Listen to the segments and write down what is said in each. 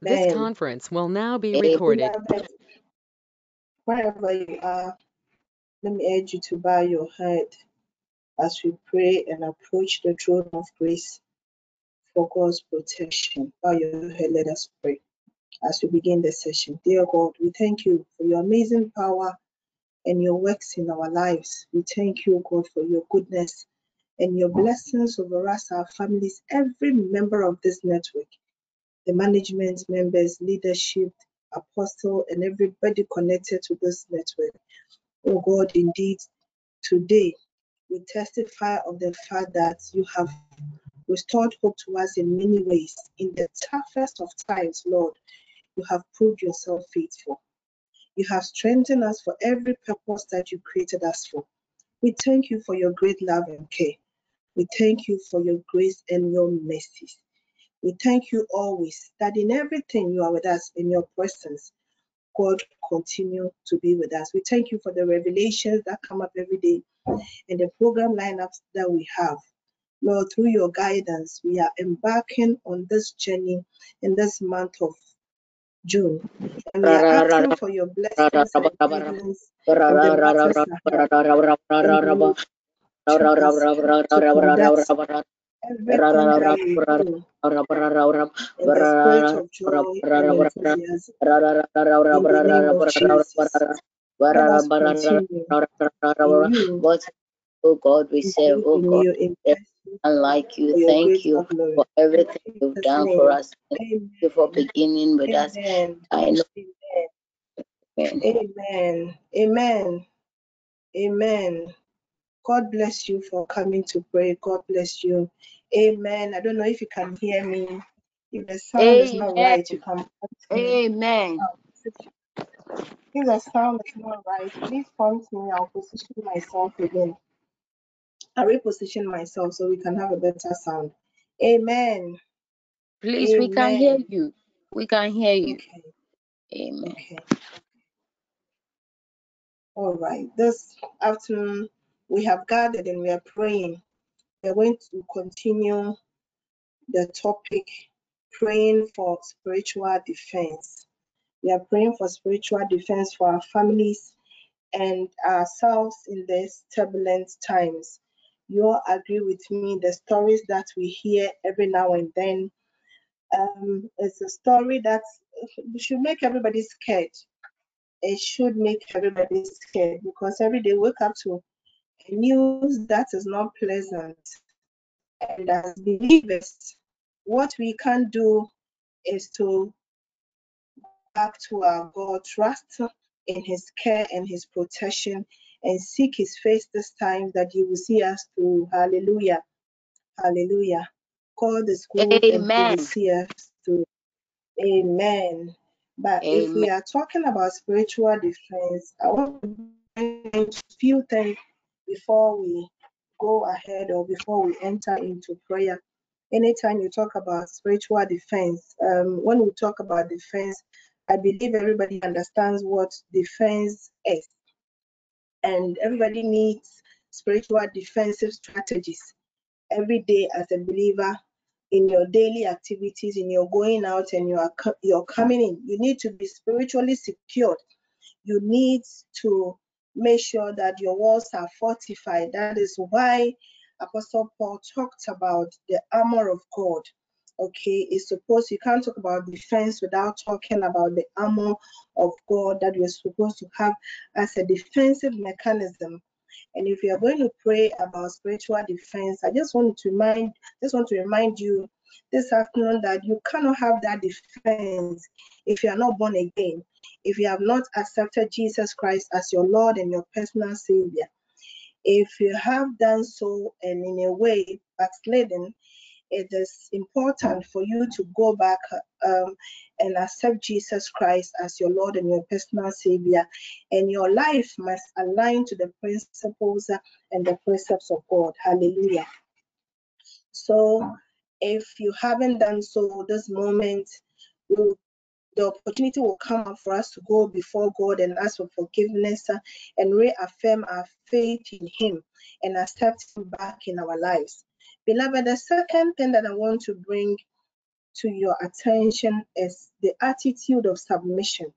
This conference will now be recorded. Wherever you are, let me urge you to bow your head as we pray and approach the throne of grace for God's protection. Bow your head, let us pray as we begin the session. Dear God, we thank you for your amazing power and your works in our lives. We thank you, God, for your goodness and your blessings over us, our families, every member of this network the management members, leadership, apostle, and everybody connected to this network. Oh God, indeed, today we testify of the fact that you have restored hope to us in many ways. In the toughest of times, Lord, you have proved yourself faithful. You have strengthened us for every purpose that you created us for. We thank you for your great love and care. We thank you for your grace and your mercies. We thank you always that in everything you are with us in your presence. God continue to be with us. We thank you for the revelations that come up every day and the program lineups that we have. Lord, through your guidance, we are embarking on this journey in this month of June. And we are asking for your blessings and guidance and enthusiasm. In the name of Jesus. Let us continue in you. Oh God, we serve, oh God, unlike you. Thank you for everything you've done for us. Thank you for beginning with us. I know. Amen. Amen. Amen. God bless you for coming to pray. God bless you. Amen. I don't know if you can hear me. If the sound Amen. is not right, you can. Amen. If the sound is not right, please prompt me. I'll position myself again. I reposition myself so we can have a better sound. Amen. Please, Amen. we can hear you. We can hear you. Okay. Amen. Okay. All right. This afternoon, we have gathered and we are praying. We are going to continue the topic praying for spiritual defense. We are praying for spiritual defense for our families and ourselves in these turbulent times. You all agree with me, the stories that we hear every now and then. Um, it's a story that should make everybody scared. It should make everybody scared because every day we wake up to news that is not pleasant. And as believers, what we can do is to back to our God, trust in His care and His protection, and seek His face this time that He will see us through. Hallelujah. Hallelujah. Call the school Amen. and see us through. Amen. But Amen. if we are talking about spiritual defense, I want to few things before we go ahead or before we enter into prayer. Anytime you talk about spiritual defense, um, when we talk about defense, I believe everybody understands what defense is. And everybody needs spiritual defensive strategies every day as a believer in your daily activities, in your going out and your you're coming in. You need to be spiritually secured. You need to make sure that your walls are fortified. That is why Apostle Paul talked about the armor of God. Okay, it's supposed you can't talk about defense without talking about the armor of God that you're supposed to have as a defensive mechanism. And if you are going to pray about spiritual defense, I just want to remind just want to remind you this afternoon that you cannot have that defense if you are not born again if you have not accepted Jesus Christ as your Lord and your personal Savior. If you have done so and in a way backslidden, it is important for you to go back um, and accept Jesus Christ as your Lord and your personal Savior. And your life must align to the principles and the precepts of God. Hallelujah. So, if you haven't done so, this moment will the opportunity will come up for us to go before God and ask for forgiveness uh, and reaffirm our faith in Him and accept Him back in our lives. Beloved, the second thing that I want to bring to your attention is the attitude of submission.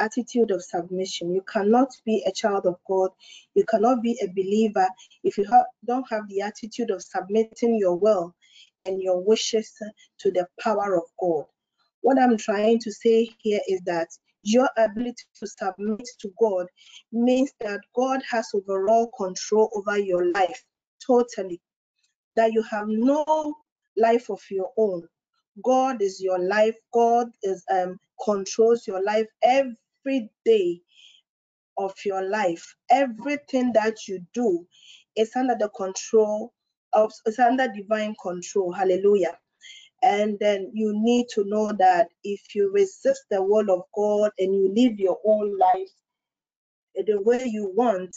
Attitude of submission. You cannot be a child of God. You cannot be a believer if you don't have the attitude of submitting your will and your wishes to the power of God. What I'm trying to say here is that your ability to submit to God means that God has overall control over your life totally, that you have no life of your own. God is your life. God is um, controls your life every day of your life. Everything that you do is under the control of it's under divine control. Hallelujah. And then you need to know that if you resist the word of God and you live your own life the way you want,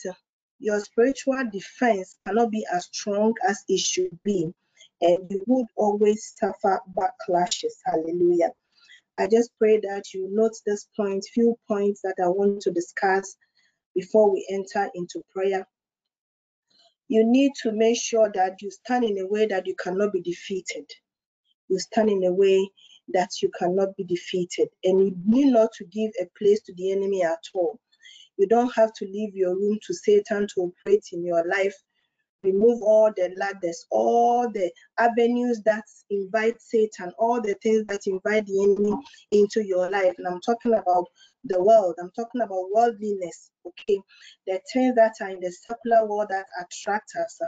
your spiritual defense cannot be as strong as it should be. And you would always suffer backlashes. Hallelujah. I just pray that you note this point, few points that I want to discuss before we enter into prayer. You need to make sure that you stand in a way that you cannot be defeated you stand in a way that you cannot be defeated. And you need not to give a place to the enemy at all. You don't have to leave your room to Satan to operate in your life. Remove all the ladders, all the avenues that invite Satan, all the things that invite the enemy into your life. And I'm talking about the world. I'm talking about worldliness, okay? The things that are in the secular world that attract us. Uh,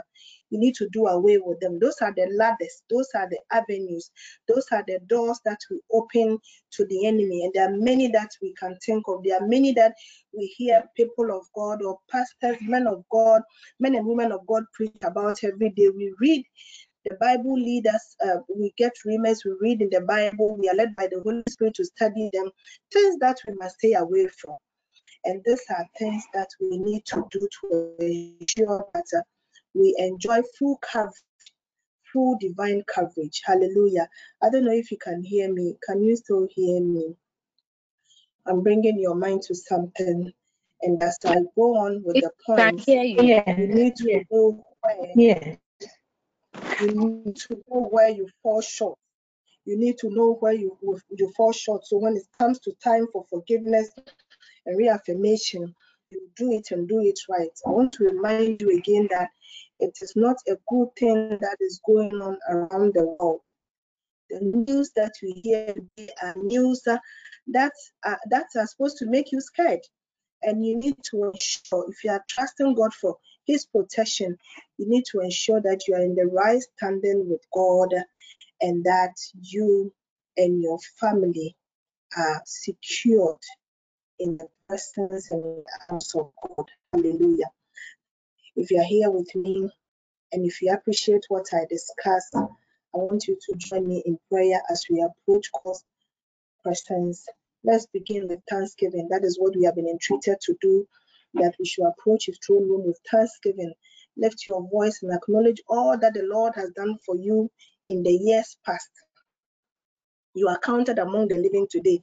you need to do away with them. Those are the ladders, those are the avenues, those are the doors that we open to the enemy. And there are many that we can think of. There are many that we hear people of God or pastors, men of God, men and women of God preach about every day. We read the Bible lead us, uh, we get rumors, we read in the Bible, we are led by the Holy Spirit to study them, things that we must stay away from. And these are things that we need to do to ensure that uh, we enjoy full coverage, full divine coverage. Hallelujah. I don't know if you can hear me. Can you still hear me? I'm bringing your mind to something. And as I go on with the points, you. you need to know where yeah. You need to know where you fall short. You need to know where you, you fall short. So when it comes to time for forgiveness and reaffirmation, you do it and do it right. I want to remind you again that it is not a good thing that is going on around the world. The news that we hear are news that uh, that are supposed to make you scared and you need to ensure if you are trusting God for His protection, you need to ensure that you are in the right standing with God and that you and your family are secured in the presence and the arms of God. Hallelujah. If you are here with me and if you appreciate what I discussed, I want you to join me in prayer as we approach questions Let's begin with thanksgiving. That is what we have been entreated to do, that we should approach his throne room with thanksgiving. Lift your voice and acknowledge all that the Lord has done for you in the years past. You are counted among the living today.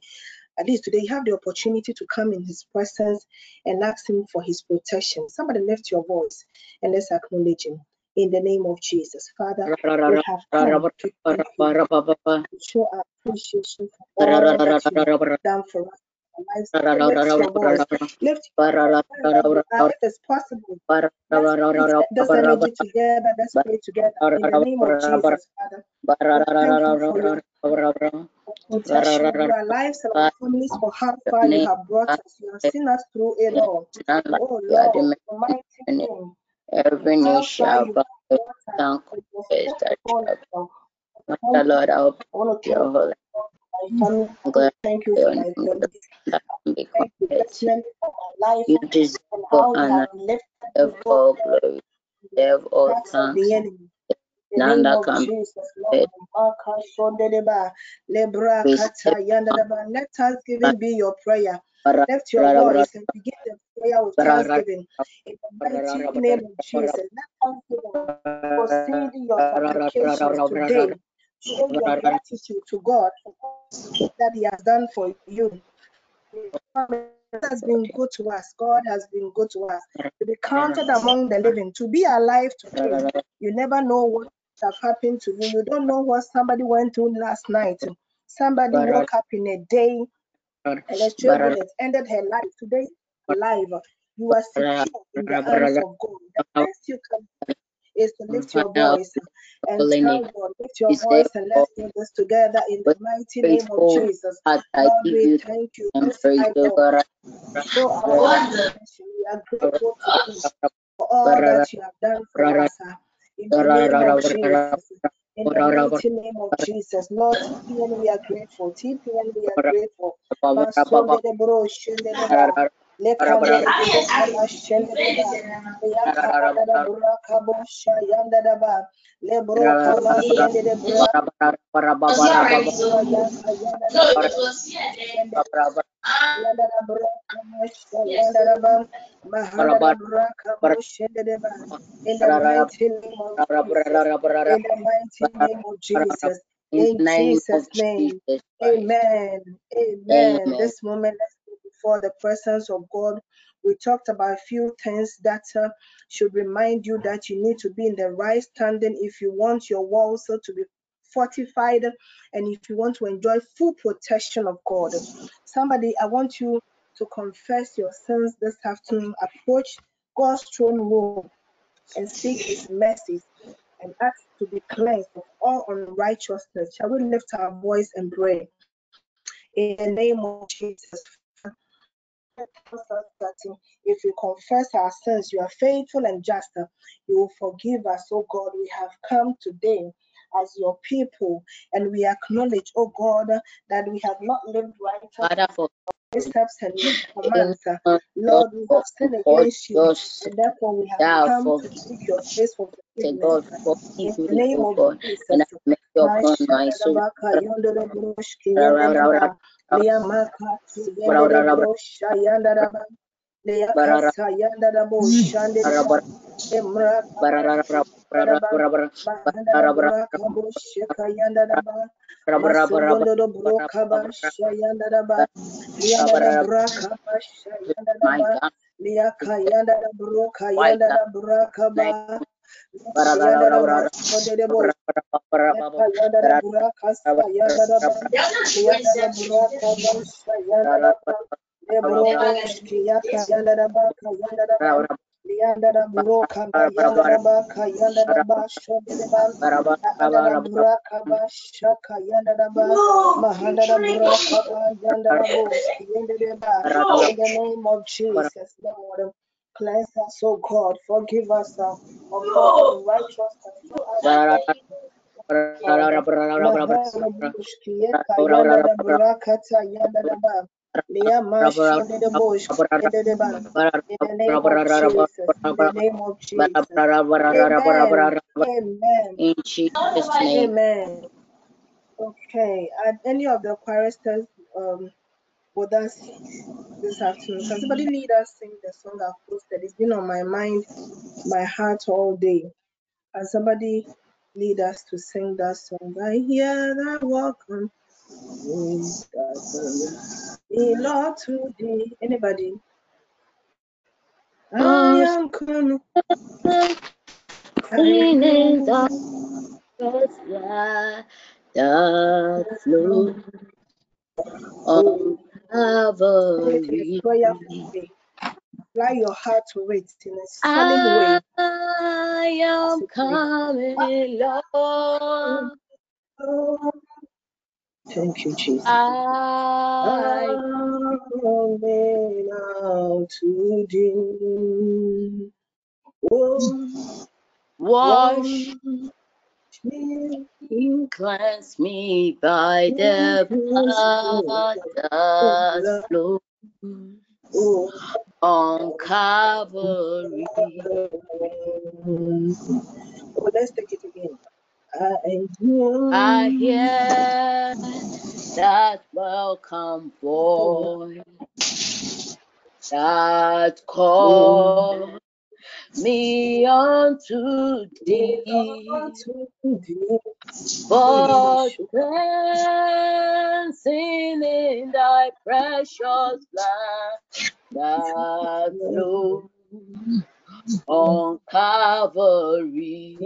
At least today, you have the opportunity to come in his presence and ask him for his protection. Somebody lift your voice and let's acknowledge him in the name of Jesus. Father, we have come to show our appreciation for all that you have done for us. Lift your voice. Lift your voice. If possible, doesn't make together. Let's pray together in the name of Jesus, Father. Thank you for your protection of our lives and our families for how far you have brought us. You have seen us through it all. Oh Lord, mighty name. Every knee shall bow, confess that you are the Lord, I will your holy Thank you for my family. Thank you. life. You. Deserve all honor, deserve all glory, deserve all thanks. None that can be Let thanksgiving be your prayer. Lift your voice and begin In the name of Jesus, proceed your today. Show your gratitude to God that He has done for you. God has been good to us. God has been good to us. To be counted among the living, to be alive today. You never know what have happened to you. You don't know what somebody went through last night. Somebody woke up in a day and ended her life. Today, alive. You are secure in the hands of God. The best you can do is to lift your voice and tell God, lift your voice and let's do this together in the mighty name of Jesus. Lord, we thank you. Show our We are grateful to you for all that you have done for us. In the name of Jesus. In the mighty name of Jesus, Lord, TPN, we are grateful. TPN, we are grateful. Lekande lekaba shende deba yakada da buraka bosha yanda daba lebro kaba shende de bro yanda da bro yanda daba mahanda da buraka boshende deba in the mighty name of Jesus. in the mighty name of Jesus. In Jesus name. Amen. Amen. This moment let's before the presence of God. We talked about a few things that uh, should remind you that you need to be in the right standing if you want your walls to be fortified and if you want to enjoy full protection of God. Somebody, I want you to confess your sins this afternoon. Approach God's throne room and seek His mercies and ask to be cleansed of all unrighteousness. Shall we lift our voice and pray? In the name of Jesus, if you confess our sins, you are faithful and just. You will forgive us, oh God. We have come today as your people, and we acknowledge, oh God, that we have not lived right steps and commands. Lord, we have sinned against you, and therefore we have come to seek your face for forgiveness. In the name of Jesus. Yendere brosha yandara ba In the name of Jesus, Lord. Cleanse us, oh God. Forgive us uh, of all unrighteousness. In the name of Jesus. In the name of Jesus. Amen. Amen. In Jesus' name. Amen. Okay. Are any of the choristers um with us this afternoon? Can somebody lead us sing the song I've posted? It's been on my mind, my heart all day. Can somebody lead us to sing that song? I hear that walk on Lord today. Anybody? I am coming. Cleaning the blood that flow Calvary. Apply your heart to it in a solid way. I am coming, Lord. Thank you, Jesus. I am coming out to thee. Oh, wash me, cleanse me by the blood that flows on Calvary. Oh, let's take it again. I hear that welcome voice that call me unto thee, but dancing in thy precious blood that flows on Calvary.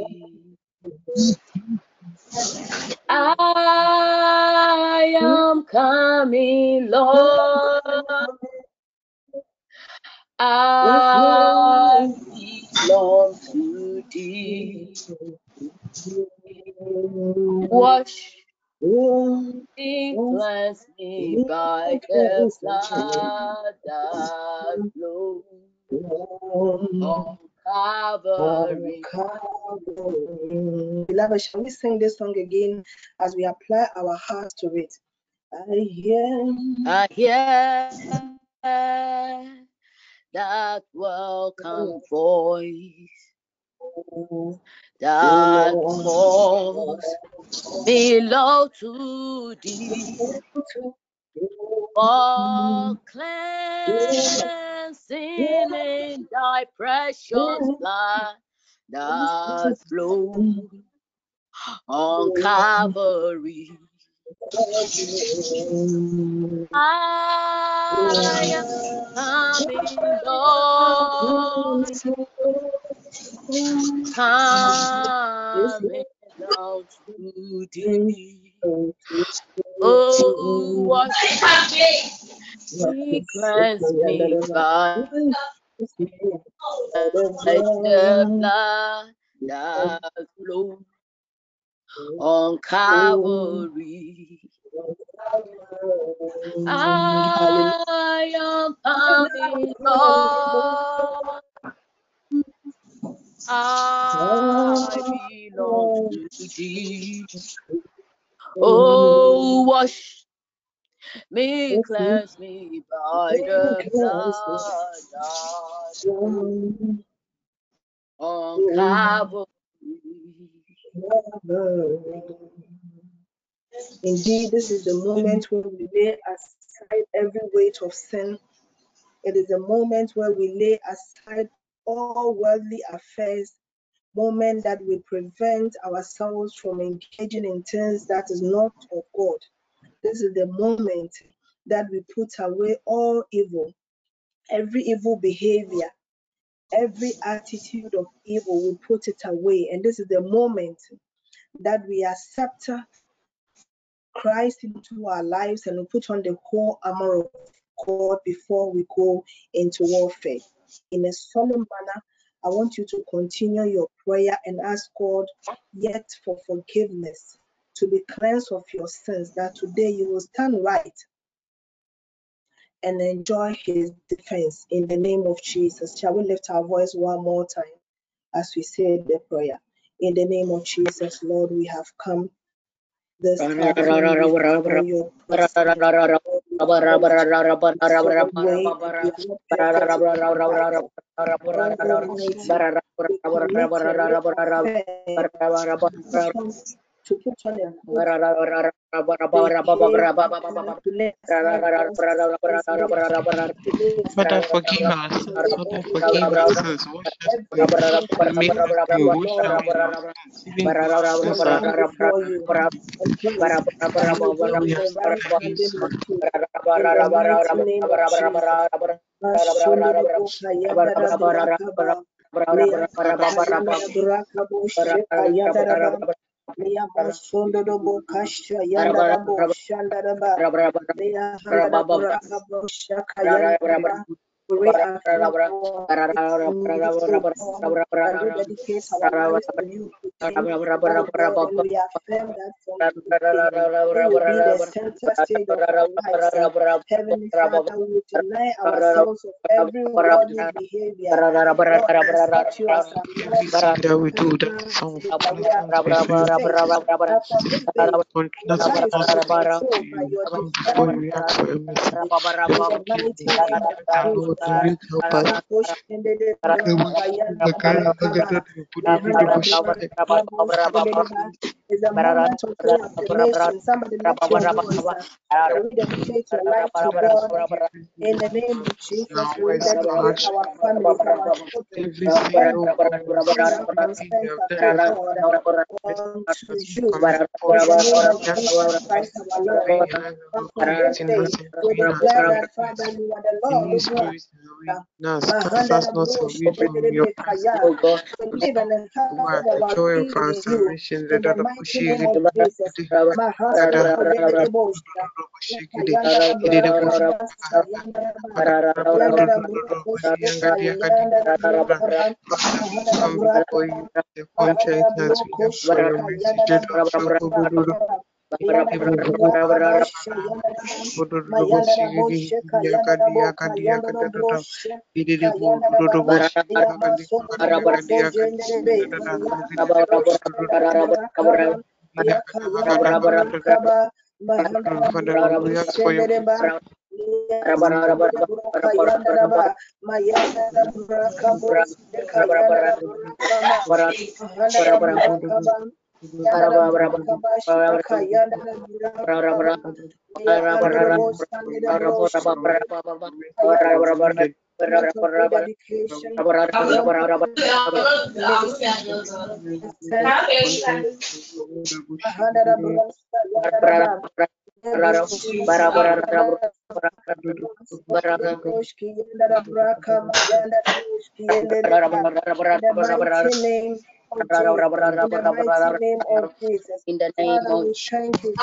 I am coming, Lord. I belong to thee. Wash me, cleanse me by the blood that flows on Calvary. Beloved, shall we sing this song again as we apply our hearts to it? I hear, I hear that welcome voice mm. that calls me low to mm. thee for cleansing in thy precious blood that flows mm. on Calvary. I am coming, Lord, coming down to thee. Oh, wash me, cleanse me by the blood that flows on Calvary. I am coming, Lord. I belong to thee. Oh, wash me, cleanse me by the blood on Calvary. Indeed, this is the moment when we lay aside every weight of sin. It is a moment where we lay aside all worldly affairs, moment that we prevent ourselves from engaging in things that is not of God. This is the moment that we put away all evil, every evil behavior, every attitude of evil, we put it away. And this is the moment that we accept Christ into our lives and we put on the whole armor of God before we go into warfare. In a solemn manner, I want you to continue your prayer and ask God yet for forgiveness, to be cleansed of your sins, that today you will stand right and enjoy his defense in the name of Jesus. Shall we lift our voice one more time as we say the prayer? In the name of Jesus, Lord, we have come this platform your to put on a Father, forgive us. Father, forgive us. Us clean. Make us. Wash away our sins. Even those are we have sinned against you. Leya masondo do bo kasha yanda da bo shanda da ba. Leya handa da bo shaka yanda da ba. We. Oh we do that you, we a mercy. In the name of Jesus. you help us. The kind of barakaba. that we put every devotion Is a moment of reaffirmation. Somebody lift your voice uh, rededicate your life to God. In the name of Jesus, we rededicate our families, our children, every single everything that concerns us, oh God, unto you. In the name of Jesus Christ, our Lord. And from this day, we declare that, Father, you are the Lord Any who spirit has that cast us not away from your presence. to live and have Why our the joy of being our in you. Maya salvation, In the name of Jesus. In the name of Jesus.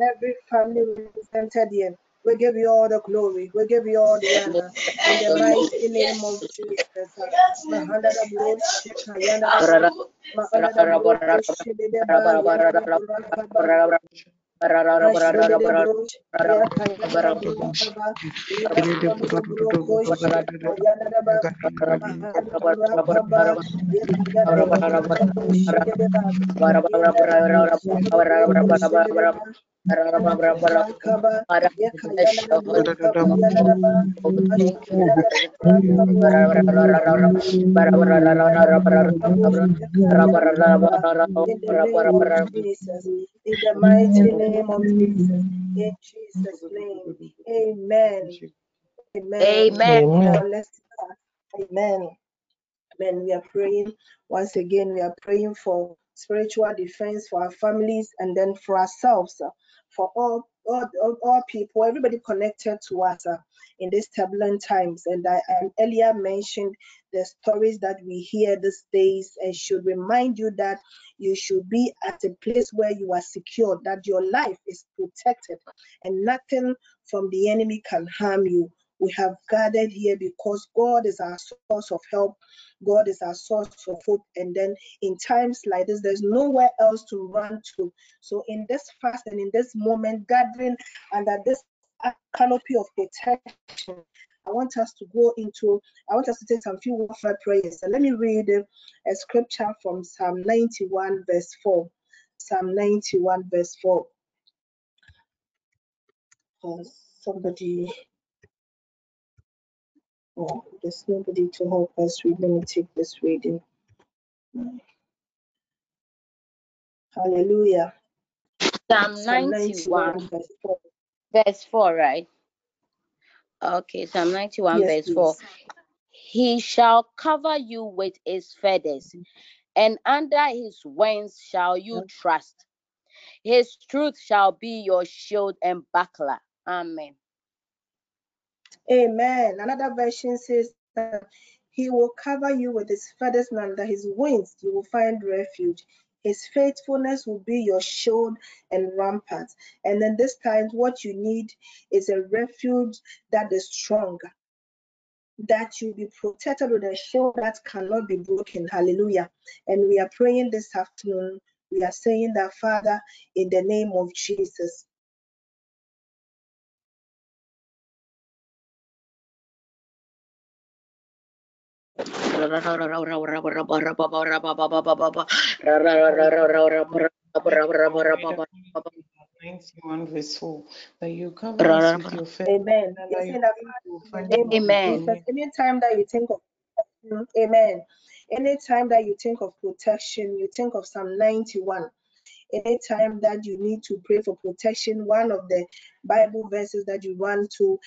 Every family represented here. We give you all the glory. We give you all the honor. In the mighty name of Jesus. Jesus. In the mighty name of Jesus. In Jesus' name. Amen. Amen. Amen. Amen. Amen. We are praying once again. We are praying for spiritual defense for our families and then for ourselves, for all all, all, people, everybody connected to us uh, in these turbulent times. And I, I earlier mentioned the stories that we hear these days and should remind you that you should be at a place where you are secure, that your life is protected and nothing from the enemy can harm you. We have gathered here because God is our source of help. God is our source of hope. And then in times like this, there's nowhere else to run to. So in this fast and in this moment, gathering under this canopy of protection, I want us to go into, I want us to take some few warfare prayers. So let me read a scripture from Psalm 91, verse 4. Psalm 91, verse 4. Oh, somebody Oh, there's nobody to help us read. Let me take this reading. Hallelujah. Psalm 91, verse 4. verse 4, right? Okay, Psalm 91, yes, verse please. 4. He shall cover you with his feathers, and under his wings shall you trust. His truth shall be your shield and buckler. Amen. Amen. Another version says that he will cover you with his feathers and under his wings you will find refuge. His faithfulness will be your shield and rampart. And then this time, what you need is a refuge that is strong, that you be protected with a shield that cannot be broken. Hallelujah. And we are praying this afternoon. We are saying that, Father, in the name of Jesus, Ninety-one verse four. That you cover us your face. Amen. Amen. Anytime that you think of Amen. Anytime that you think of protection, you think of Psalm 91. Anytime that you need to pray for protection, one of the Bible verses that you run to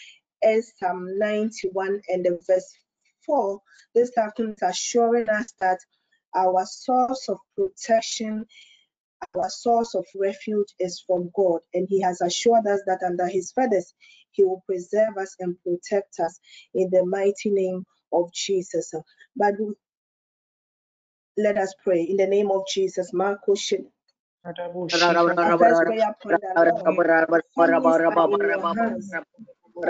is Psalm 91 and the verse four, this captain is assuring us that our source of protection, our source of refuge is from God. And he has assured us that under his feathers, he will preserve us and protect us in the mighty name of Jesus. But let us pray in the name of Jesus. Marco Shin in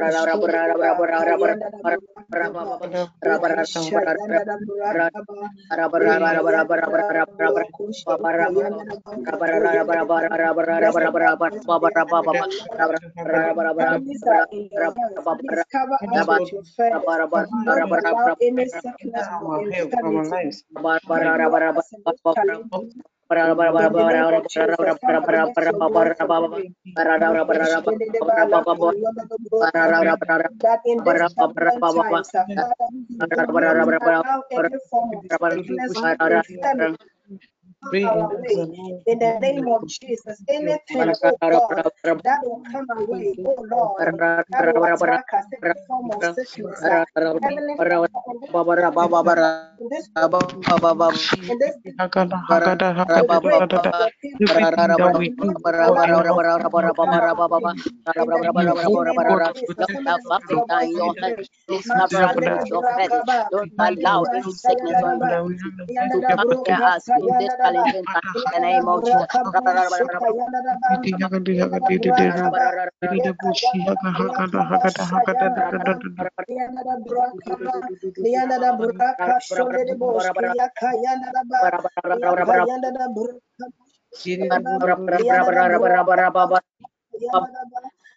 our lives that in this in the name of Jesus. Anything, that will come away, oh Lord, that will attack us in the form of sickness. In this in this this in this Yanda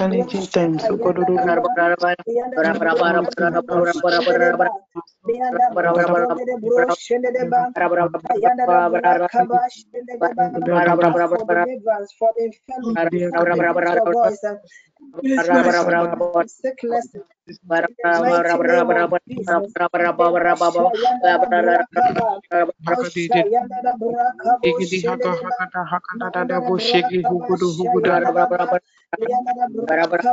Anything times, Barabar,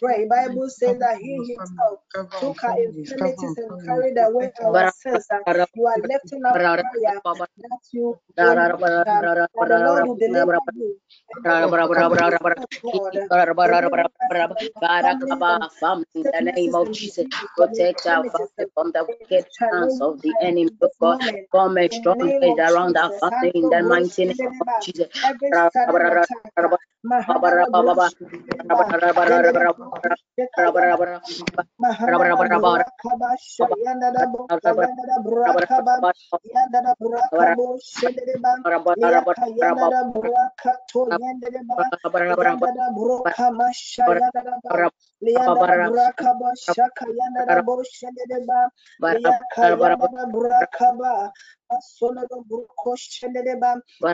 pray. Bible says that he himself took our infirmities and carried away our sins. You are lifting up our that you that the Lord will. In the name of Jesus, protect our family from the wicked hands of the enemy. God, come and strong around our family in the mighty name of Jesus. Rakaba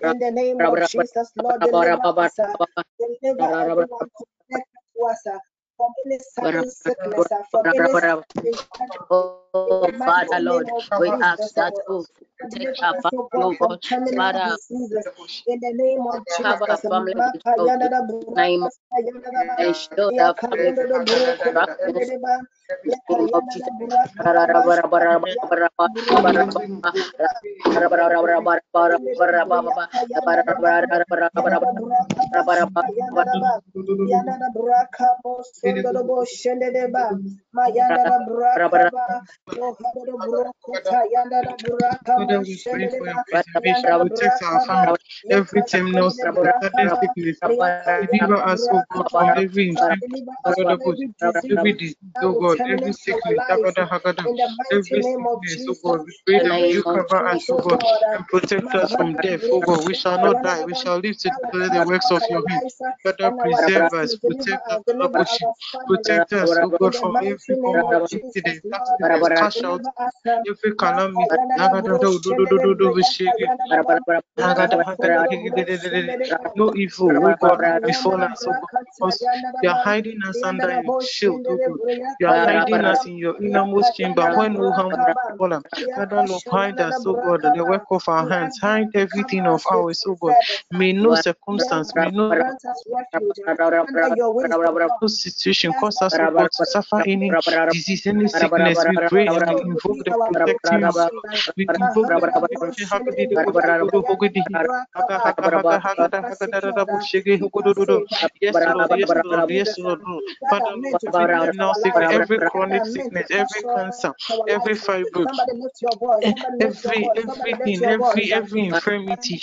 in the name of Jesus, Lord, deliver us. Deliver everyone connected to us. Oh, Father Lord, we ask that you take our family, Lord, Father, in the name of Jesus, family, Sondorobo every terminus, every sickness, we pray that you cover us, O God, and protect us from death, Oh God, we shall not die, we shall live to declare the works of your hands, Father, preserve us, protect us, protect us, oh God, from every form of incident, accident, cash out, every calamity. No evil, oh God, before us, oh God, you are hiding us under your shield, oh God. You are hiding us in your innermost chamber when no harm will befall us. Father, Lord, hide us, oh God, the work of our hands, hide everything of ours, oh God. May no circumstance, may no situation cause us, oh to suffer any disease, any sickness. We pray and we invoke the protecting of we invoke the Yes, Lord, yes, Lord, yes, Lord. Father, now sickness, every chronic sickness, every cancer, every fibroid, every everything, every every infirmity.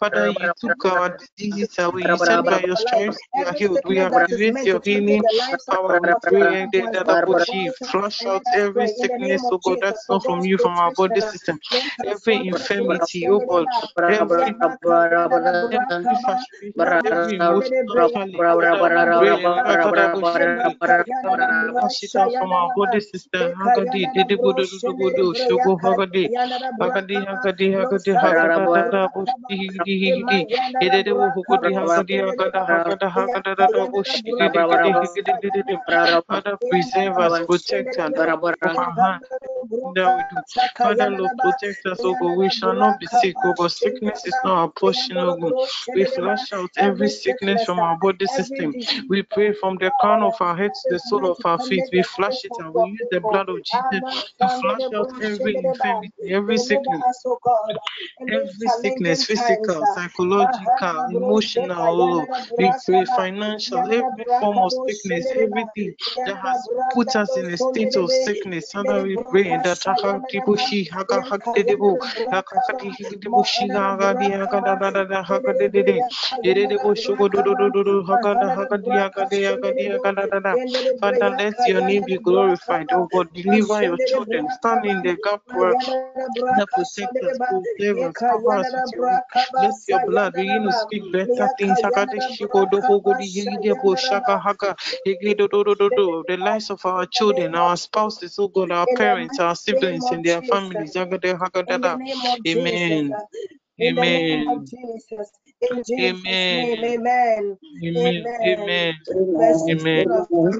Father, you took our diseases away. You said by your stripes we are healed. We activate your healing power. We pray that you flush out every sickness, oh God, that's not from you, from our body system. Every infirmity, oh God, every every every emotional from our body system. Hagadi, didi budu budu budu, shugo hagadi, hagadi hagadi hagadi hagada bushi Father, we Lord, protect us, oh God. We shall not be sick, oh God. Sickness is not our portion, oh God. We flush out every sickness from our body system. We pray from the crown of our head to the sole of our feet. We flush it and we use the blood of Jesus to flush out every infirmity, every sickness, every sickness, physical, psychological, emotional, financial, every form of sickness, everything that has put us in a state of sickness. Father, we pray that. Father, let your name be glorified. Oh God, deliver your children. Stand in the gap where the protectors, preservers, cover us with your your blood begin to speak better things. The lives of our children, our spouses, oh God, our parents, our siblings, and their families. Amen. Amen. Amen. Amen. Amen. Amen. Amen.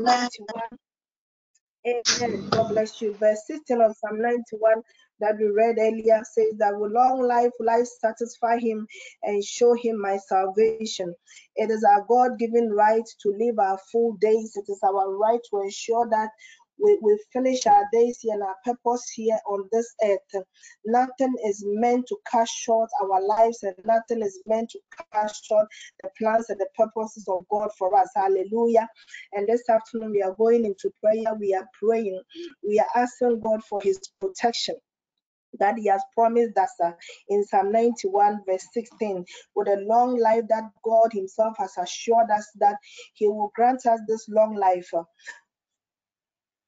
Amen. God bless you. Verse 16 of Psalm 91 that we read earlier says that with long life will I satisfy him and show him my salvation. It is our God given right to live our full days. It is our right to ensure that we, we finish our days here and our purpose here on this earth. Nothing is meant to cut short our lives, and nothing is meant to cut short the plans and the purposes of God for us. Hallelujah. And this afternoon, we are going into prayer. We are praying. We are asking God for His protection that he has promised us uh, in Psalm 91, verse 16, with a long life that God Himself has assured us that He will grant us this long life. Uh,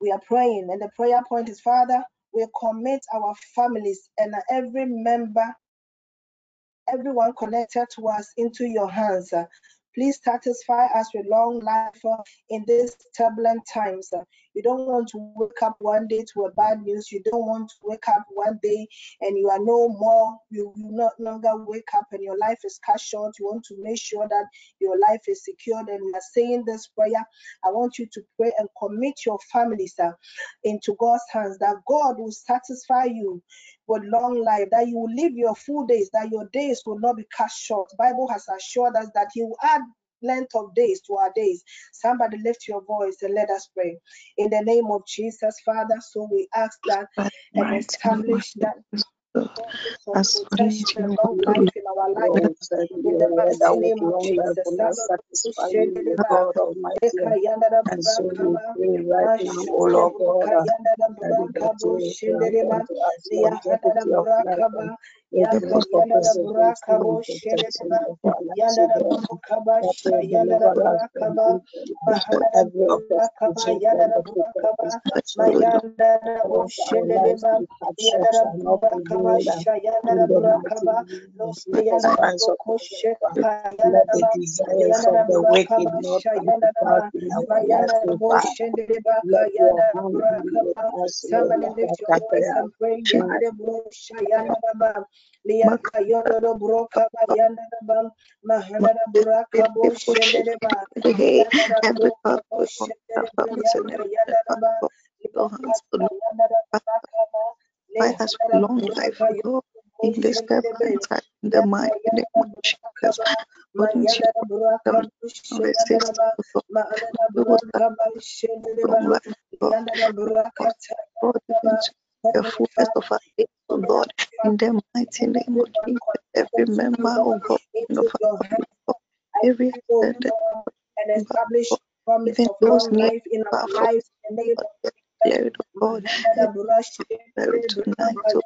we are praying, and the prayer point is Father, we commit our families and every member, everyone connected to us into your hands. Please satisfy us with long life uh, in these turbulent times. You don't want to wake up one day to a bad news. You don't want to wake up one day and you are no more, you, you no longer wake up and your life is cut short. You want to make sure that your life is secured. And we are saying this prayer. I want you to pray and commit your family, sir, into God's hands, that God will satisfy you with long life, that you will live your full days, that your days will not be cut short. Bible has assured us that He will add length of days to our days. Somebody lift your voice and let us pray. In the name of Jesus, Father, so we ask that and establish that as protection and long life in our lives. In the mighty name of Jesus. God Almighty. And so we pray right now, O Lord God, that you continue to grant unto us longevity of life Increase for preservation and protection of our lives, O God. That will deliver us from evil, every orchestration from the of destruction. Our lives be cut short shall not prevail. In the mighty name of Jesus Christ of Nazareth, let the desires of the wicked not come to pass in our lives, O Father. Let your hand be with us, Lord. Somebody lift your voice and pray liaka yondo broka bayanda bam. Mahana braka bo shende ba. Broka us long life, go in in the mighty name of Jesus. According to verse 6, we will long life, God. God, even to the fullness of our days, O Lord, in the mighty name of Jesus, every member of God, of our family, every extended and establish promise of those long life in our lives in the name of Spirit of God, Spirit tonight, to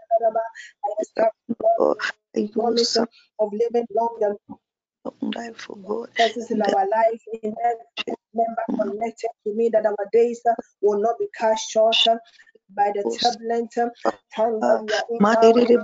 God, I promise of living long and life for God. processes in our life. In every member connected to me that our days will not be cut short by the turbulent uh, times Uh, that we of ba de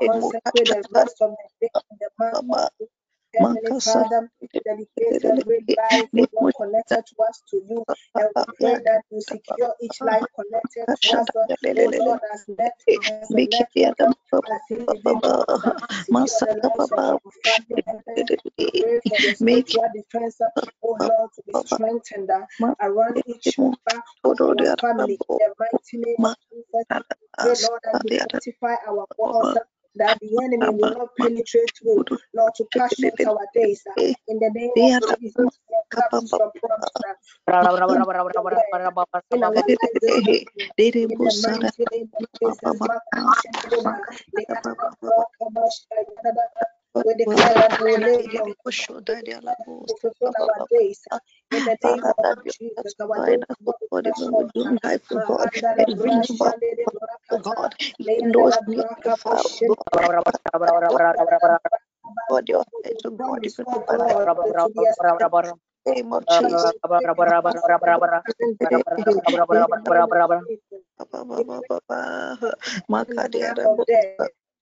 consecrate the rest of the day in the month ba of ba. ma Heavenly Father, de dedicate de de every life de of connected to us to you, and we pray that you secure each life connected to us, da de de oh de Lord, as net as a me ke ya network, da ba as individuals, secure the lives of ba our family members. We pray for the make spiritual defense, oh Lord, to be strengthened uh, around each member of todo our family. In the mighty name of Jesus, we pray, Lord, that you fortify our walls, that the enemy will not penetrate through, Lord, to cut short our days. In the name of Jesus, ba promise uh, ma in our de de lives de this de morning. de de In bo the we declare that we live long fulfill our days. In the name Father, of that you Jesus, our justify days us, will oh not be God, cut even short. with long life, oh God. Mahandara Every member, Brashande de oh Brakata, God, even those Leandra near and Braka far, oh Poshin, God. Father, oh God, your head, oh God, promise, even oh over our God, to be established. name of That Jesus. will bring about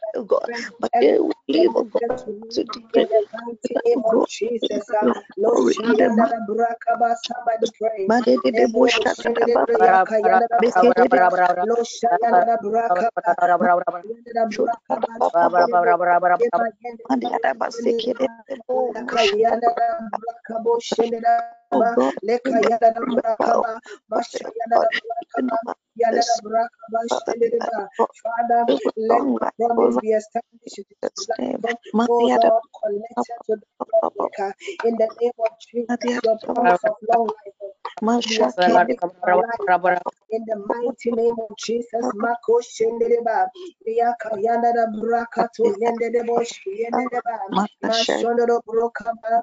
Pray you secure the lives of the secure the lives of God. Oh God, but will live, oh God, to declare the mighty that name of God Jesus, uh, Lord, glory in the Shayanda mighty da Brakaba, somebody pray. Madede Lebo Boshata Shende de Briaka Yanda da Bekede Brakaba, Lord, Shayanda da Brakaba, Yanda da Brakaba, Shende de Ema Yende de Madiada Shende Basekede Leka Yanda da Brakabo Shende da Oh God, Leka in the Yanda da member of Brakaba, Masha Yanda God, da even Brakaba, over Yanda da this Father, Shende de Ba. God, Father, it was let promise be established in this platform, oh Lord, connected to the Maker. Uh, in the name of Jesus, your promise of long life Mashake established in our life. Uh, in the mighty name of Jesus, Mako Shendeleba, Liaka Yanda Brakato Yendebo Yendeba, Mashondo Brokaba.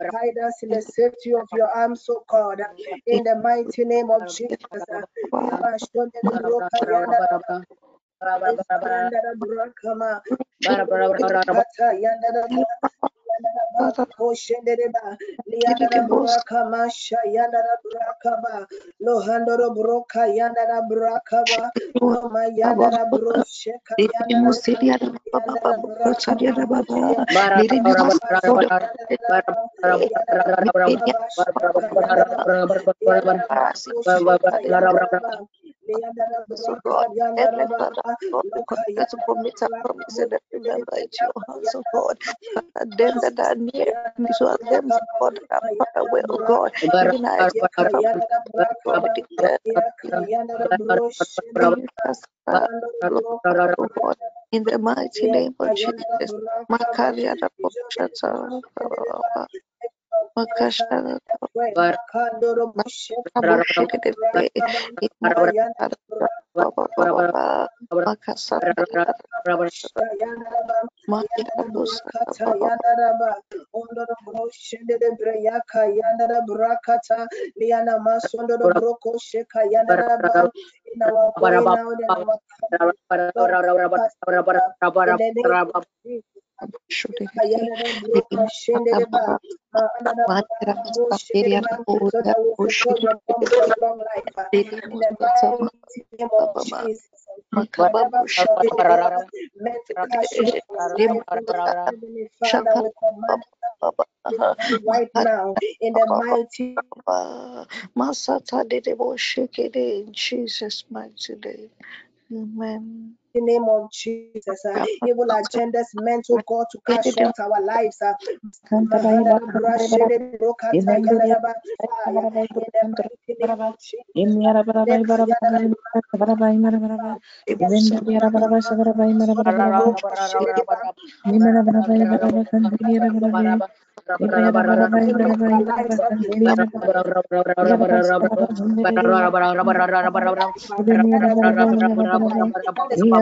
And Hide us in the safety of your arms, O God, in the mighty name of Jesus. Lohandoro Broka So God, Heavenly Father, Lord, we continue to commit our promise and remember it your hands, oh God. Father, them that are near me, so them, God, that are far away, oh God. Even I, God, we declare oh God, in the mighty name of Jesus. Makaria da In our going out and our right now in the mighty Masata did in Jesus' mighty name. Amen. The name of Jesus, uh, evil agendas meant to God to cut short our lives. Uh, in the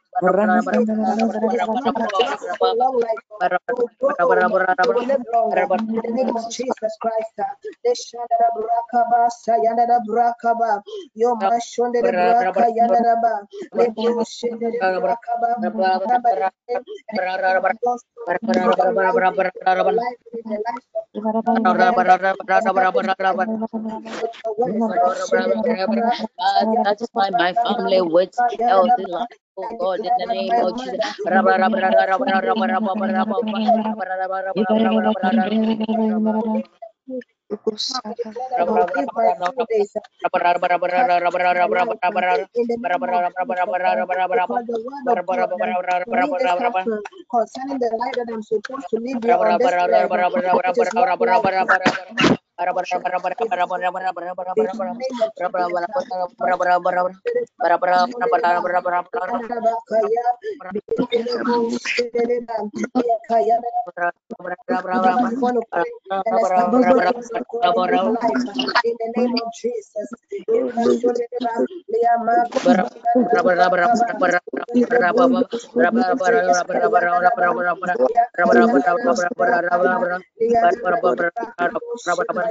Jesus Christ, the Brakaba, Brakaba, Lebro Shendere Brakaba, my family with healthy life. Oh God, in the name of Jesus. Concerning the life that I'm supposed to live para para para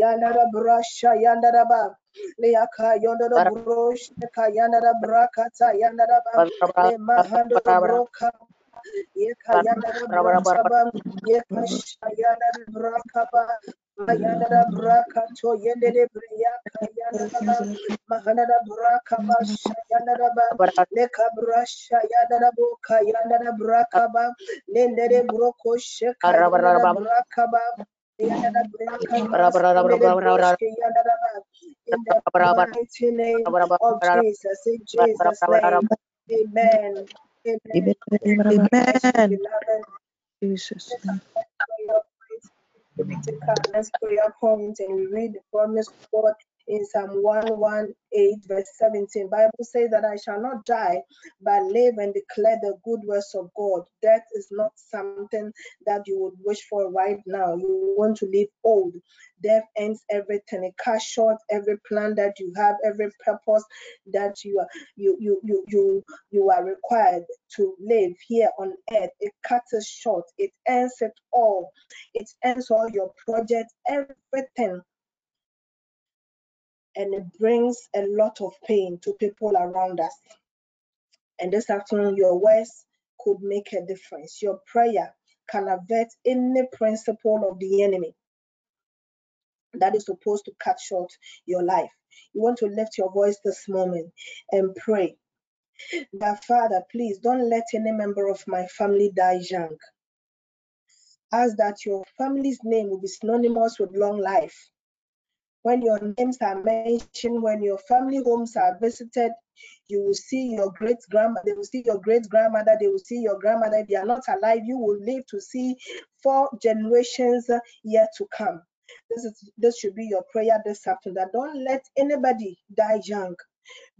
Yandara Brasha Yandaraba, Leaka Yondara Brosh, Kayandara Brakata Yandaraba, Mahandara Broka. Yekayandara Brakaba, Yekasha Yandara Brakaba, Mayandara Brakato Yendere Briaka Yandara Mahanara Brakaba Shayandaraba Leka Brasha Yandara Boka Yandara Brakaba Lendere Broko Sheka Yandara Brakaba Yandara Brakaba in the mighty name of Jesus in Jesus name Amen. Amen. Amen. Jesus. Let's prayer point and we read the promise of God in Psalm 118, verse 17. Bible says that I shall not die, but live and declare the good words of God. Death is not something that you would wish for right now. You want to live old. Death ends everything. It cuts short every plan that you have, every purpose that you are you you you you you are required to live here on earth. It cuts it short. It ends it all. It ends all your projects, everything and it brings a lot of pain to people around us. And this afternoon, your words could make a difference. Your prayer can avert any principle of the enemy that is supposed to cut short your life. You want to lift your voice this moment and pray that, Father, please don't let any member of my family die young. Ask that your family's name will be synonymous with long life when your names are mentioned, when your family homes are visited, you will see your great grandmother, they will see your great grandmother, they will see your grandmother. they are not alive, you will live to see four generations yet to come. This is this should be your prayer this afternoon. Don't let anybody die young.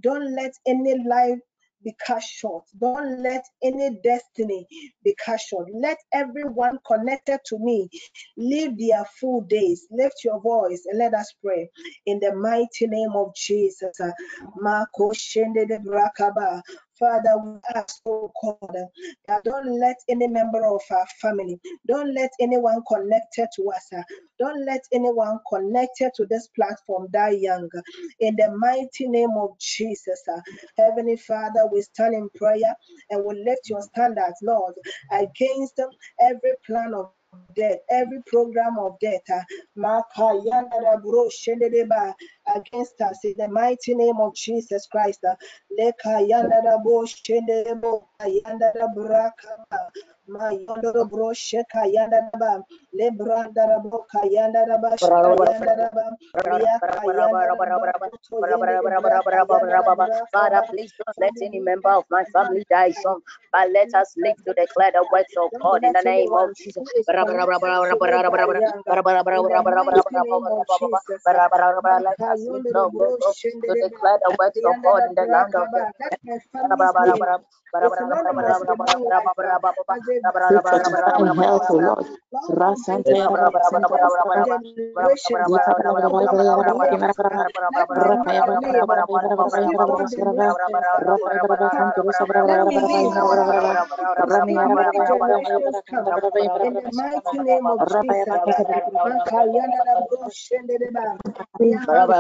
Don't let any life be cut short. Don't let any destiny be cut short. Let everyone connected to me live their full days. Lift your voice and let us pray in the mighty name of Jesus. Father, we ask, oh God, that don't let any member of our family, don't let anyone connected to us, don't let anyone connected to this platform die young. In the mighty name of Jesus, Heavenly Father, we stand in prayer and we lift your standards, Lord, against every plan of death, every program of death, against us in the mighty name of Jesus Christ. Uh, Mayondoro bro sheka yanda lebranda rabo kayanda raba shayanda raba Father, please don't let any member of my family die young, but let us live to declare the works of God in the name of Jesus. Let us no good of declare the of God in the land of the mighty name of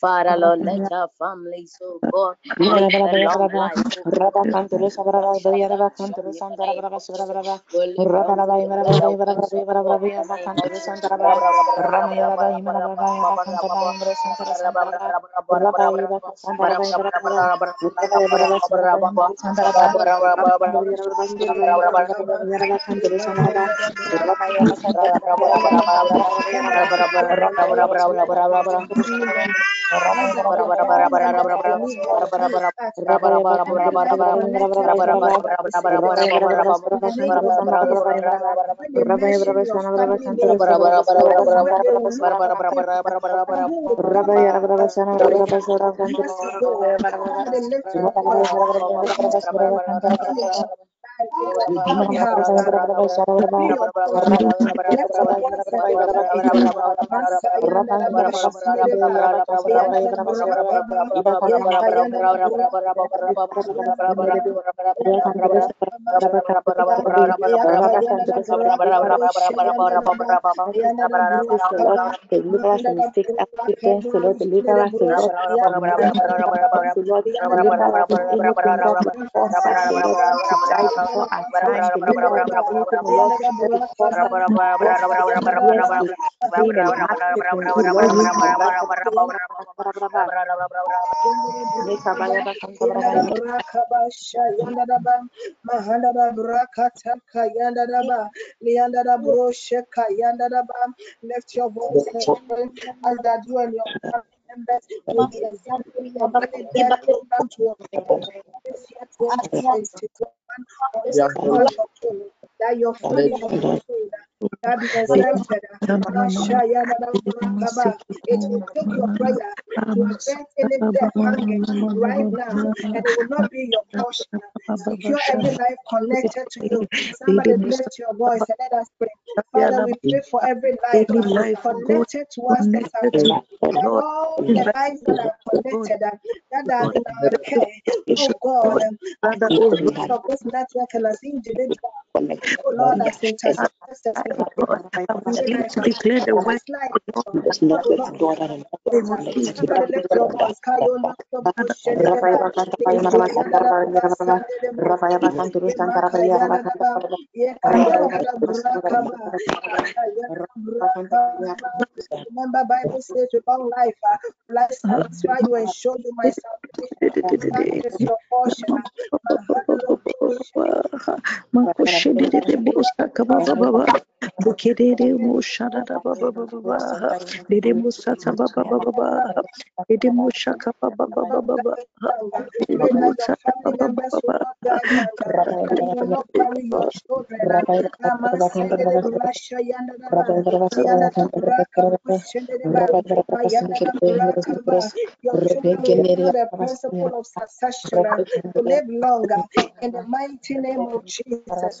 Father, Lord, let our families, oh God, live a long life. Deliver us from mistakes, accidents, so Lord, deliver us, Lord, from Terima kasih die before our time, deliver us from anything, Lord, that will force us to force us to years to pain and hardship and Lord, we Rakabasha Yandaba Mahandaba Brakataka Yandaba Liandada Brosheka Yandaba Lift your voice as that you and your members to this year 2021 this month of June that your food is fulfilled that be exempted. It will take your prayer to avert any death right now, and it will not be your portion. Secure every life connected to you. Somebody lift your voice and let us pray. Father, we pray for every life connected to us this afternoon. All the lives that are connected, that are in our care. Oh God, as the of this network and as individuals, oh Lord, as intercessors, declare the word. Remember, Bible says, long life, I satisfy you and show you my salvation. Baba baba baba baba baba baba baba baba of succession to live longer in the mighty name of Jesus.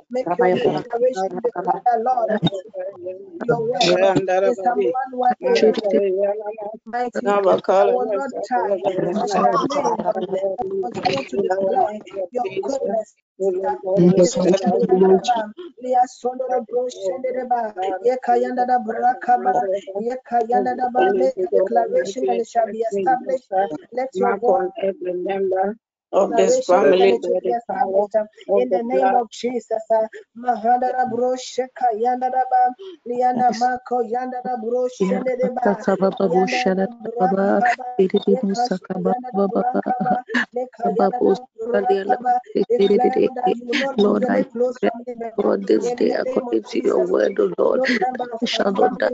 Make your declaration, declare, Lord, your word. Psalm 118, mighty I will not die. I shall live and continue to declare your goodness. declaration and it shall be established. Let your voice remember of this family. in the name of Jesus. Mahandara bro sheka yandara liana mako yandara bro shende ba yandara baba iri musaka baba baba Lord, I pray, God, this day, according to your word, O Lord, we shall not die,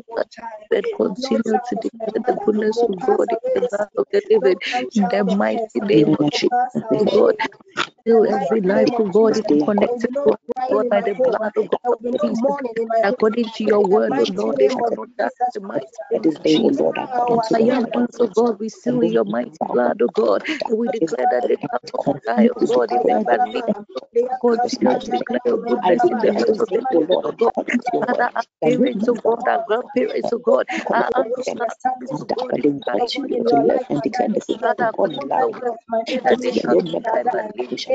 but continue to declare the goodness of God in the land of the living. In the mighty name of Jesus, God, Still every life, oh God, even connected to God, by the blood oh of God, Jesus, according to your word, oh Lord, they shall not die the mighty name of Jesus. Our young ones, oh God, we seal your mighty blood, oh God, we declare that they shall not die, oh God, in the name continue oh to declare your goodness in the lives of the living, oh God. Father, our parents, oh God, our grandparents, oh God, our uncles, our aunts, oh God, continue to live and declare the goodness of God loud. That they shall not die but live to continue to declare the goodness of God in the life of the living. In the mighty name of Jesus, this year, oh God, no member, oh God, even of our family shall die in the mighty name of Jesus. Oh God, land of the living in the mighty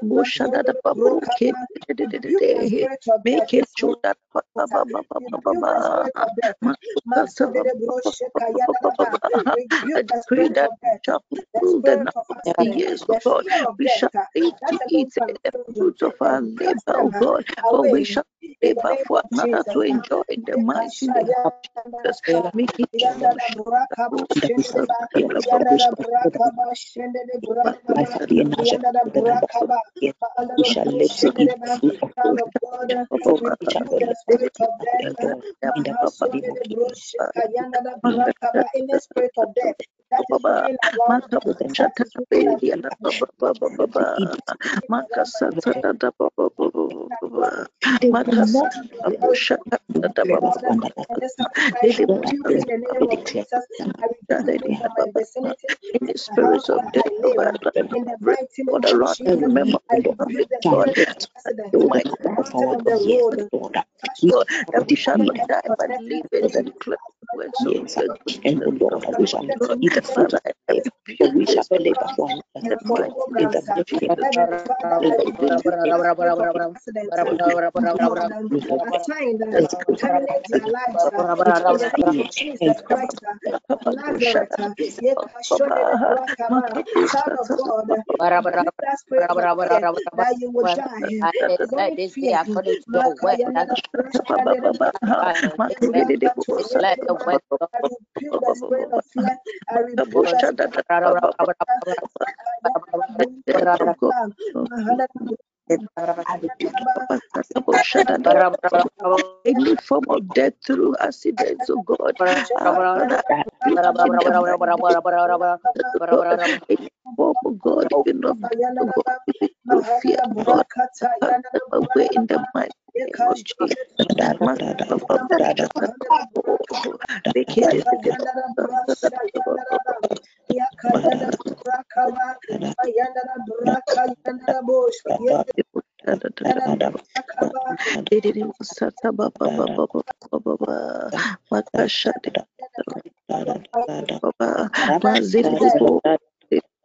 de make it true that ba ba ba ba ba ba ba I decree that we shall fulfill the number of the years, oh God. We shall live to eat the fruits of our labor, oh God. For we shall labor for another to enjoy in the mighty name of Jesus. Make it we shall live to eat the fruit of God. We shall live in the in the spirit of death. That is going around in the spirit of death, in of Jesus, I rebuke the spirit of accident, of the road, that not die but live and of the and the Lord, not eat the in that you any form of death through accidents, oh God. Of God, even of oh God, away in the member life.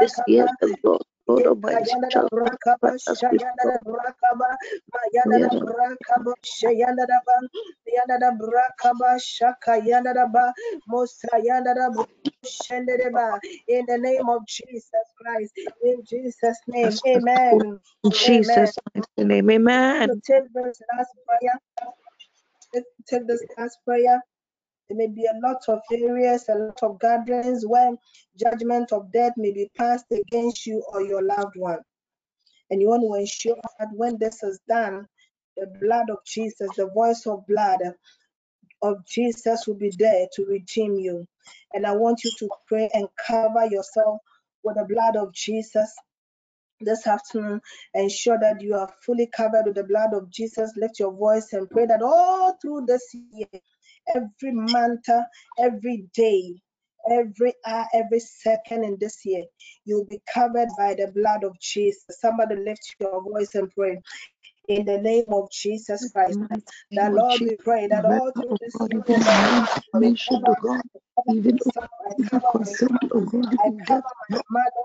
this year, the Lord God Almighty shall in the name of Jesus Christ. In Jesus' name, amen. In Jesus' name, amen. Take this last prayer. Take this last prayer. There may be a lot of areas, a lot of gatherings where judgment of death may be passed against you or your loved one. And you want to ensure that when this is done, the blood of Jesus, the voice of blood of Jesus will be there to redeem you. And I want you to pray and cover yourself with the blood of Jesus this afternoon. Ensure that you are fully covered with the blood of Jesus. Lift your voice and pray that all through this year, every month, every day, every hour, every second in this year, you'll be covered by the blood of Jesus. Somebody lift your voice and pray in the name of Jesus Christ. The Lord, we pray that all through this year, God, even concerned, oh God, even death,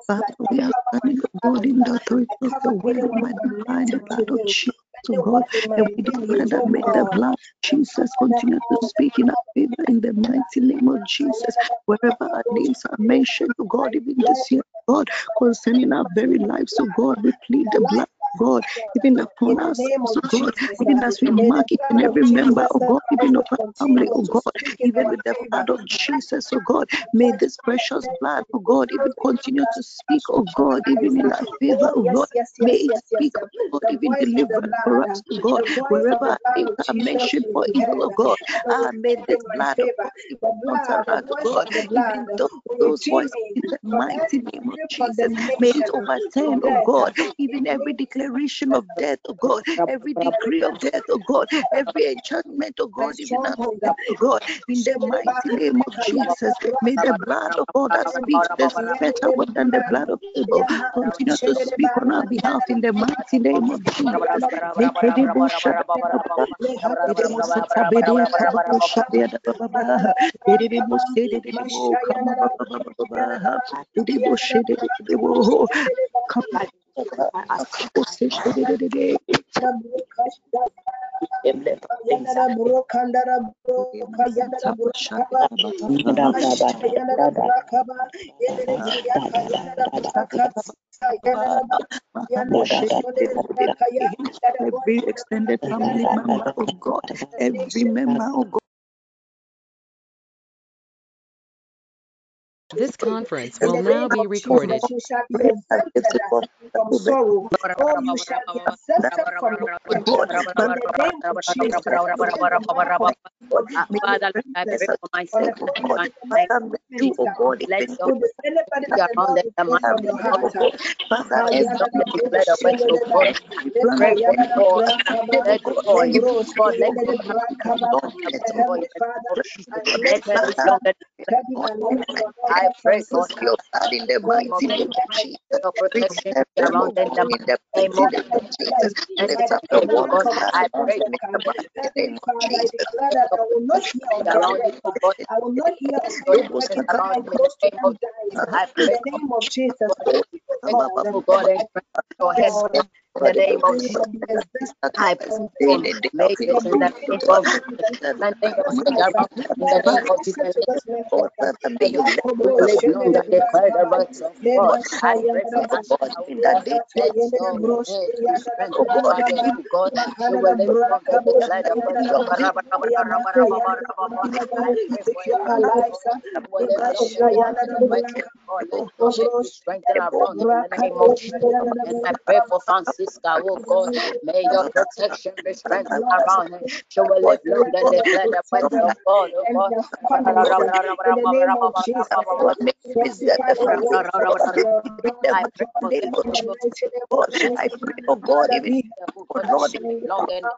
Father, we are standing, oh God, in the authority of the word of my blind, the blood of Jesus to God, and we declare that may the blood of Jesus continue to speak in our favor in the mighty name of Jesus. Wherever our names are mentioned, oh to God, even this year, oh God, concerning our very lives, so God, we plead the blood God, even upon us, oh God, even as we mark each and every member, oh God, even of our family, oh God, even with the blood of Jesus, oh God, may this precious blood, oh God, even continue to speak, oh God, even in our favor, oh God, may it speak, oh God, even deliver for us, oh God, wherever names are mentioned for evil, oh God, ah, may this blood, oh God, oh God, even those, those voices in the mighty name of Jesus, may it overturn, oh God, even every declaration declaration of death, oh God, every decree of death, oh God, every enchantment, oh God, even as oh God, in the mighty name of Jesus, may the blood of God that speaks this better word than the blood of Abel continue to speak on our behalf in the mighty name of Jesus. Every extended family member of God, every member of God. This conference will now be recorded. You shall be exempted from sorrow. Oh, you shall be exempted from the name of Jesus. Father, I pray for myself. Let anybody that the Lord. will your heart. Father, Let God, let God, let God, God, let Heavenly Father, let I pray for your blood in the mighty name of Jesus. protection around them in the mighty name of Jesus. Lift up the waters I pray in the mighty name of Jesus. that I will not hear. I will not hear of death dying close to them dying. The name of Jesus, God, and your head in the name of Jesus. I pray in the name of Jesus. And think of it around in the name of Jesus. May you live long and declare the works of God. I pray for us in the name let your head be strengthened around them to God. You will live long and declare the works of God. I pray for you. You will live long and declare the works of God. Let your head be strengthened around them in the name of Jesus. And I pray for Francisca, oh God, may your protection be strengthened around her. She will live long and declare the works of God, oh God. In the name of Jesus, fortify the walls of your I pray for the God, I pray, oh God, even Lord, long and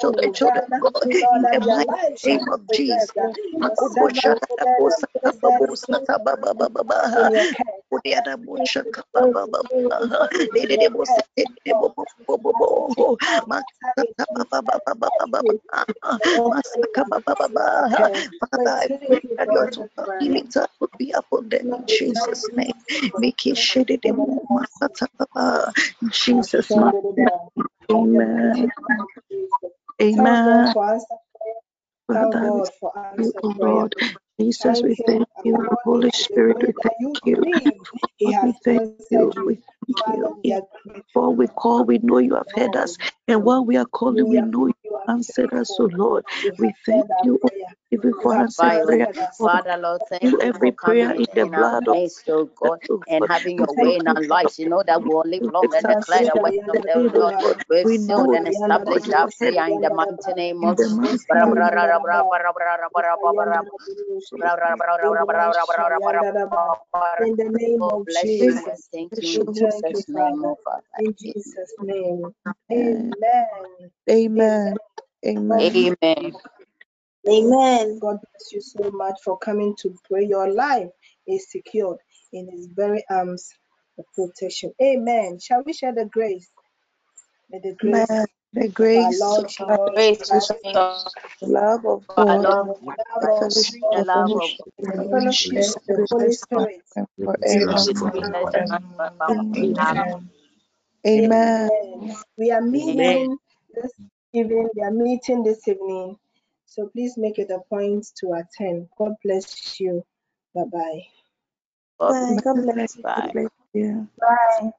children, children, God, in the mighty name of Jesus. Father, I pray that your total healing will be upon them in Jesus' name. Make it shady de mo masata. In Jesus' name. Amen. Amen. Thank Father, God for you, O. Lord. Jesus, we thank you. Holy Spirit, we thank you. We thank you. We thank you. Before we call, we know you have heard us. And while we are calling, we know you answered us, O. Lord. We thank you, O prayer. for answered prayer. Father, Lord, thank you every for coming prayer in the in our blood of midst, oh God, oh and having your way in our lives. You know that we will live long and declare the works of the Lord. We've We sealed know and that established our is prayer in the mighty name of Jesus. In the name Oh, of Jesus. thank you in Jesus' name, oh Father. In Jesus' name. name. Amen. Amen. Amen. Amen. Amen. God bless you so much for coming to pray. Your life is secured in His very arms of protection. Amen. Shall we share the grace? May the grace Amen. The of grace Lord of our Praise Jesus the Christ, the love of God, the the love of fellowship the of God, the love of and the fellowship of the Holy Spirit forever. with us God, now bless and us forever. Amen. Amen. Amen. We are Amen. meeting this evening. We are meeting this evening. So please make it a point to attend. God bless you. Bye bye. Bye. God bless God Bye. bless you. Bye.